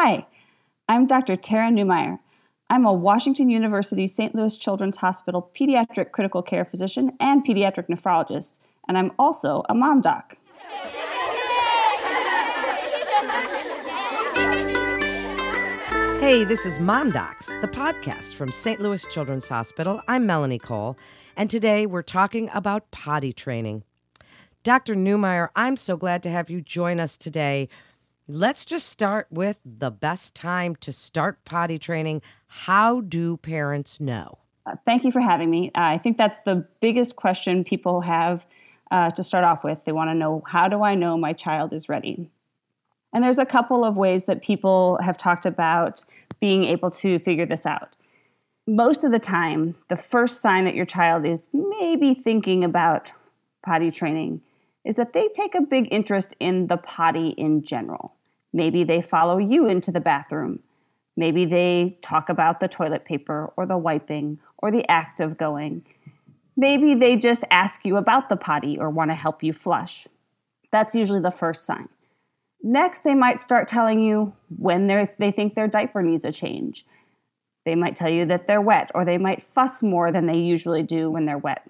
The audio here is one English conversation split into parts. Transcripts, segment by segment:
Hi, I'm Dr. Tara Neumayr. I'm a Washington University St. Louis Children's Hospital pediatric critical care physician and pediatric nephrologist, and I'm also a mom doc. Hey, this is Mom Docs, the podcast from St. Louis Children's Hospital. I'm Melanie Cole, and today we're talking about potty training. Dr. Neumayr, I'm so glad to have you join us today Let's just start with the best time to start potty training. How do parents know? Uh, thank you for having me. Uh, I think that's the biggest question people have uh, to start off with. They want to know how do I know my child is ready? And there's a couple of ways that people have talked about being able to figure this out. Most of the time, the first sign that your child is maybe thinking about potty training is that they take a big interest in the potty in general. Maybe they follow you into the bathroom. Maybe they talk about the toilet paper or the wiping or the act of going. Maybe they just ask you about the potty or want to help you flush. That's usually the first sign. Next, they might start telling you when they think their diaper needs a change. They might tell you that they're wet, or they might fuss more than they usually do when they're wet.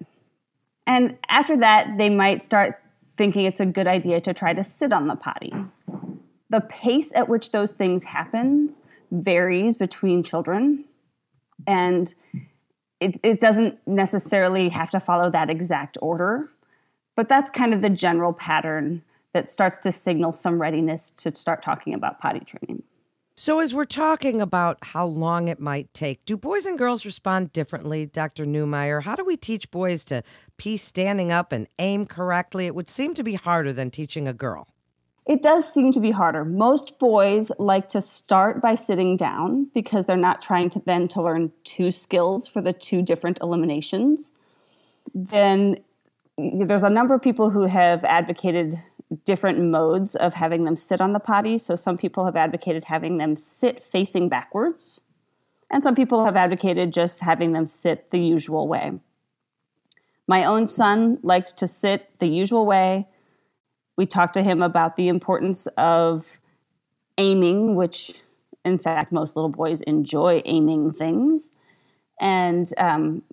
And after that, they might start thinking it's a good idea to try to sit on the potty the pace at which those things happens varies between children and it, it doesn't necessarily have to follow that exact order but that's kind of the general pattern that starts to signal some readiness to start talking about potty training. So as we're talking about how long it might take do boys and girls respond differently dr Neumayr how do we teach boys to pee standing up and aim correctly? It would seem to be harder than teaching a girl it does seem to be harder. Most boys like to start by sitting down because they're not trying to then to learn two skills for the two different eliminations. Then there's a number of people who have advocated different modes of having them sit on the potty. So some people have advocated having them sit facing backwards, and some people have advocated just having them sit the usual way. My own son liked to sit the usual way we talked to him about the importance of aiming, which in fact most little boys enjoy aiming things. And um,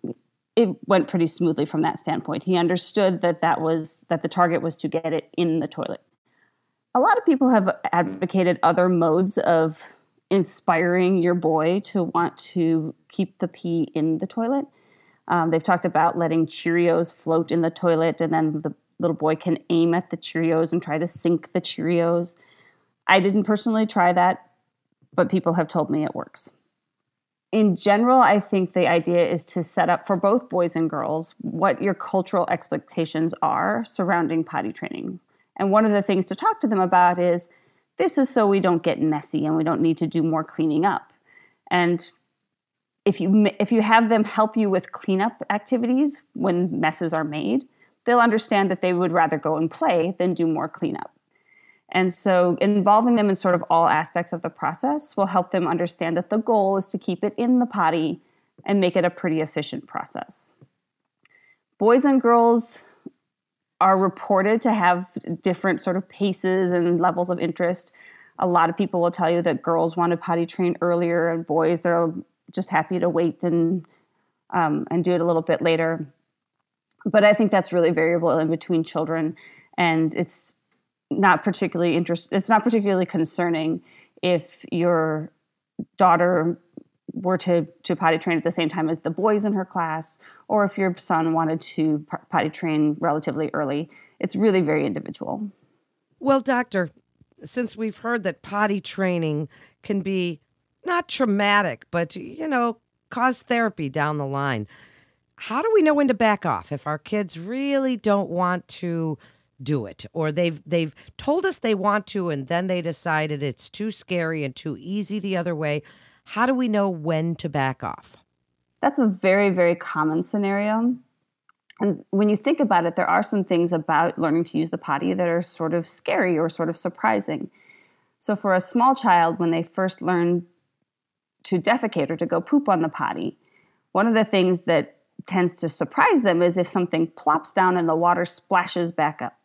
it went pretty smoothly from that standpoint. He understood that that was that the target was to get it in the toilet. A lot of people have advocated other modes of inspiring your boy to want to keep the pee in the toilet. Um, they've talked about letting Cheerios float in the toilet and then the little boy can aim at the Cheerios and try to sink the Cheerios. I didn't personally try that, but people have told me it works. In general, I think the idea is to set up for both boys and girls what your cultural expectations are surrounding potty training. And one of the things to talk to them about is this is so we don't get messy and we don't need to do more cleaning up. And if you if you have them help you with cleanup activities when messes are made, they'll understand that they would rather go and play than do more cleanup. And so, involving them in sort of all aspects of the process will help them understand that the goal is to keep it in the potty and make it a pretty efficient process. Boys and girls are reported to have different sort of paces and levels of interest. A lot of people will tell you that girls want to potty train earlier, and boys are just happy to wait and um, and do it a little bit later but I think that's really variable in between children, and it's not particularly interest. It's not particularly concerning if your daughter were to to potty train at the same time as the boys in her class, or if your son wanted to potty train relatively early. It's really very individual. Well, doctor, since we've heard that potty training can be not traumatic, but you know, cause therapy down the line how do we know when to back off if our kids really don't want to do it? Or they've they've told us they want to and then they decided it's too scary and too easy the other way. How do we know when to back off? That's a very very common scenario. And when you think about it there are some things about learning to use the potty that are sort of scary or sort of surprising. So for a small child when they first learn to defecate or to go poop on the potty one of the things that tends to surprise them is if something plops down and the water splashes back up.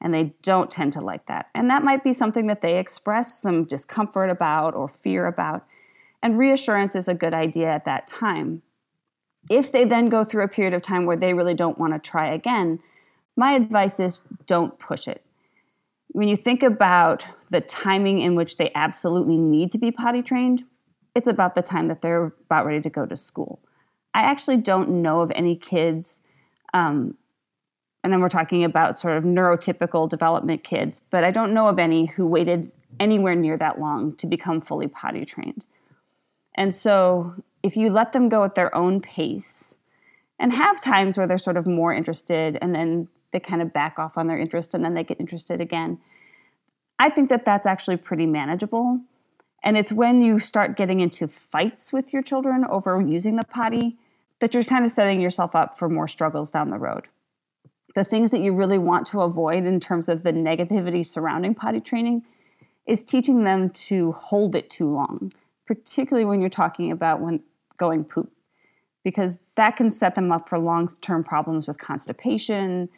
And they don't tend to like that. And that might be something that they express some discomfort about or fear about. And reassurance is a good idea at that time. If they then go through a period of time where they really don't want to try again, my advice is don't push it. When you think about the timing in which they absolutely need to be potty trained, it's about the time that they're about ready to go to school. I actually don't know of any kids, um, and then we're talking about sort of neurotypical development kids, but I don't know of any who waited anywhere near that long to become fully potty trained. And so if you let them go at their own pace and have times where they're sort of more interested and then they kind of back off on their interest and then they get interested again, I think that that's actually pretty manageable. And it's when you start getting into fights with your children over using the potty that you're kind of setting yourself up for more struggles down the road. The things that you really want to avoid in terms of the negativity surrounding potty training is teaching them to hold it too long, particularly when you're talking about when going poop, because that can set them up for long term problems with constipation,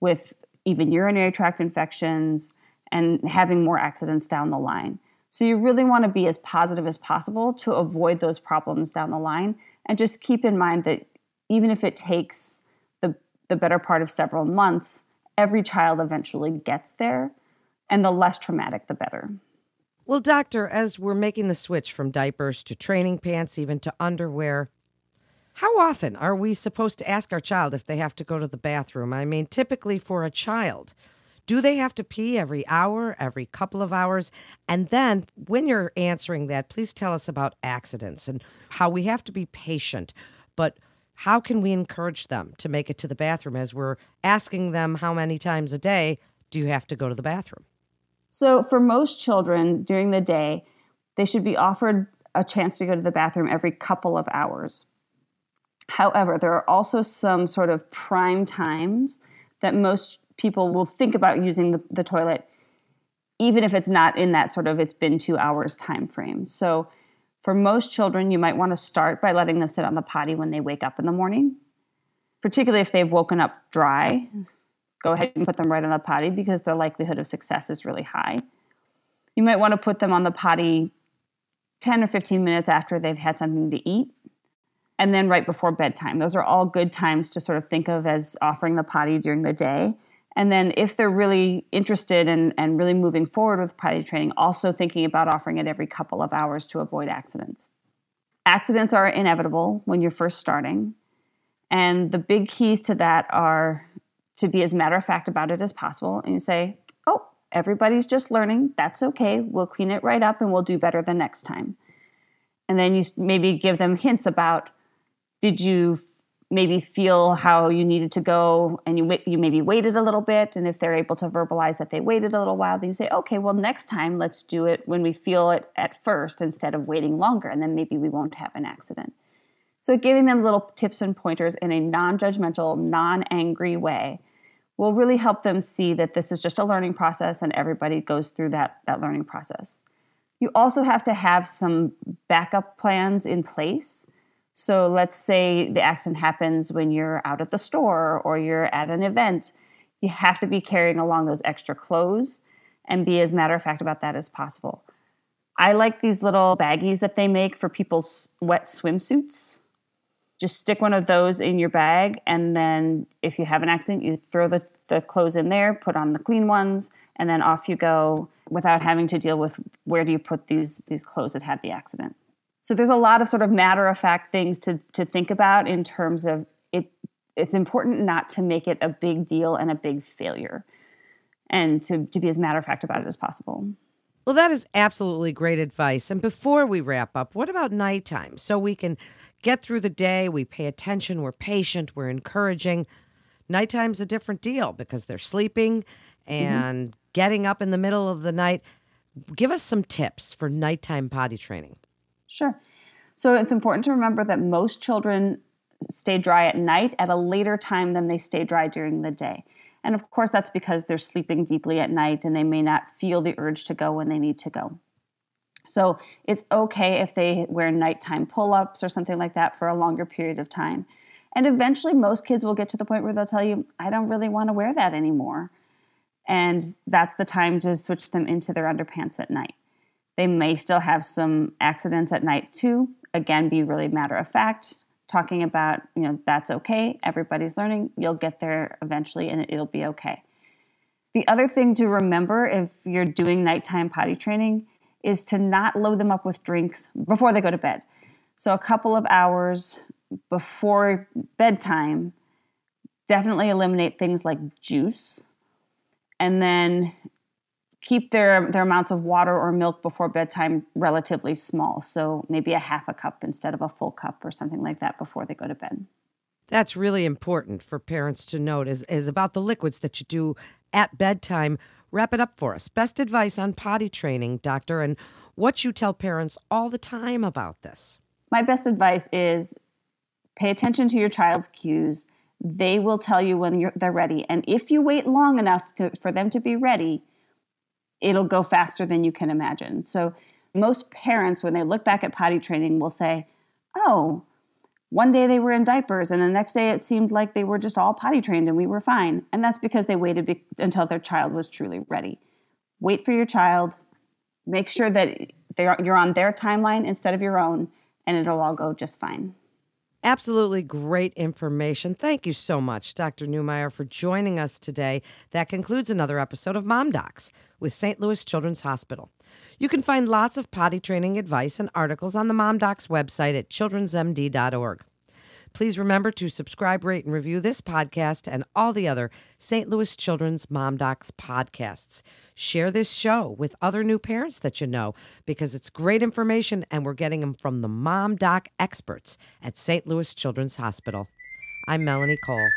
with even urinary tract infections, and having more accidents down the line. So you really want to be as positive as possible to avoid those problems down the line. And just keep in mind that even if it takes the, the better part of several months, every child eventually gets there. And the less traumatic, the better. Well, doctor, as we're making the switch from diapers to training pants, even to underwear, how often are we supposed to ask our child if they have to go to the bathroom? I mean, typically for a child, do they have to pee every hour, every couple of hours? And then when you're answering that, please tell us about accidents and how we have to be patient. But how can we encourage them to make it to the bathroom as we're asking them how many times a day do you have to go to the bathroom? So, for most children during the day, they should be offered a chance to go to the bathroom every couple of hours. However, there are also some sort of prime times that most people will think about using the, the toilet even if it's not in that sort of it's been two hours time frame so for most children you might want to start by letting them sit on the potty when they wake up in the morning particularly if they've woken up dry. Go ahead and put them right on the potty because the likelihood of success is really high. You might want to put them on the potty 10 or 15 minutes after they've had something to eat and then right before bedtime. Those are all good times to sort of think of as offering the potty during the day and then, if they're really interested in, and really moving forward with potty training, also thinking about offering it every couple of hours to avoid accidents. Accidents are inevitable when you're first starting. And the big keys to that are to be as matter of fact about it as possible. And you say, oh, everybody's just learning. That's okay. We'll clean it right up and we'll do better the next time. And then you maybe give them hints about did you maybe feel how you needed to go and you you maybe waited a little bit and if they're able to verbalize that they waited a little while then you say okay well next time let's do it when we feel it at first instead of waiting longer and then maybe we won't have an accident. So giving them little tips and pointers in a non-judgmental non-angry way will really help them see that this is just a learning process and everybody goes through that that learning process. You also have to have some backup plans in place so let's say the accident happens when you're out at the store or you're at an event. You have to be carrying along those extra clothes and be as matter of fact about that as possible. I like these little baggies that they make for people's wet swimsuits. Just stick one of those in your bag, and then if you have an accident, you throw the, the clothes in there, put on the clean ones, and then off you go without having to deal with where do you put these, these clothes that had the accident. So there's a lot of sort of matter of fact things to to think about in terms of it. It's important not to make it a big deal and a big failure, and to to be as matter of fact about it as possible. Well, that is absolutely great advice. And before we wrap up, what about nighttime? So we can get through the day, we pay attention, we're patient, we're encouraging. Nighttime's a different deal because they're sleeping mm-hmm. and mm-hmm. getting up in the middle of the night. Give us some tips for nighttime potty training. Sure. So it's important to remember that most children stay dry at night at a later time than they stay dry during the day. And of course, that's because they're sleeping deeply at night and they may not feel the urge to go when they need to go. So it's okay if they wear nighttime pull ups or something like that for a longer period of time. And eventually, most kids will get to the point where they'll tell you, I don't really want to wear that anymore. And that's the time to switch them into their underpants at night. They may still have some accidents at night too. Again, be really matter of fact, talking about, you know, that's okay. Everybody's learning. You'll get there eventually and it'll be okay. The other thing to remember if you're doing nighttime potty training is to not load them up with drinks before they go to bed. So, a couple of hours before bedtime, definitely eliminate things like juice. And then keep their, their amounts of water or milk before bedtime relatively small. So, maybe a half a cup instead of a full cup or something like that before they go to bed. That's really important for parents to note is, is about the liquids that you do at bedtime. Wrap it up for us. Best advice on potty training, doctor, and what you tell parents all the time about this. My best advice is pay attention to your child's cues. They will tell you when they're ready. And if you wait long enough to, for them to be ready, it'll go faster than you can imagine. So, most parents, when they look back at potty training, will say, Oh, one day they were in diapers, and the next day it seemed like they were just all potty trained and we were fine. And that's because they waited be- until their child was truly ready. Wait for your child, make sure that you're on their timeline instead of your own, and it'll all go just fine. Absolutely great information. Thank you so much, Dr. Neumayr, for joining us today. That concludes another episode of Mom Docs with St. Louis Children's Hospital. You can find lots of potty training advice and articles on the Mom Docs website at childrensmd.org. Please remember to subscribe, rate, and review this podcast and all the other St. Louis Children's Mom Docs podcasts. Share this show with other new parents that you know because it's great information and we're getting them from the Mom Doc experts at St. Louis Children's Hospital. I'm Melanie Cole.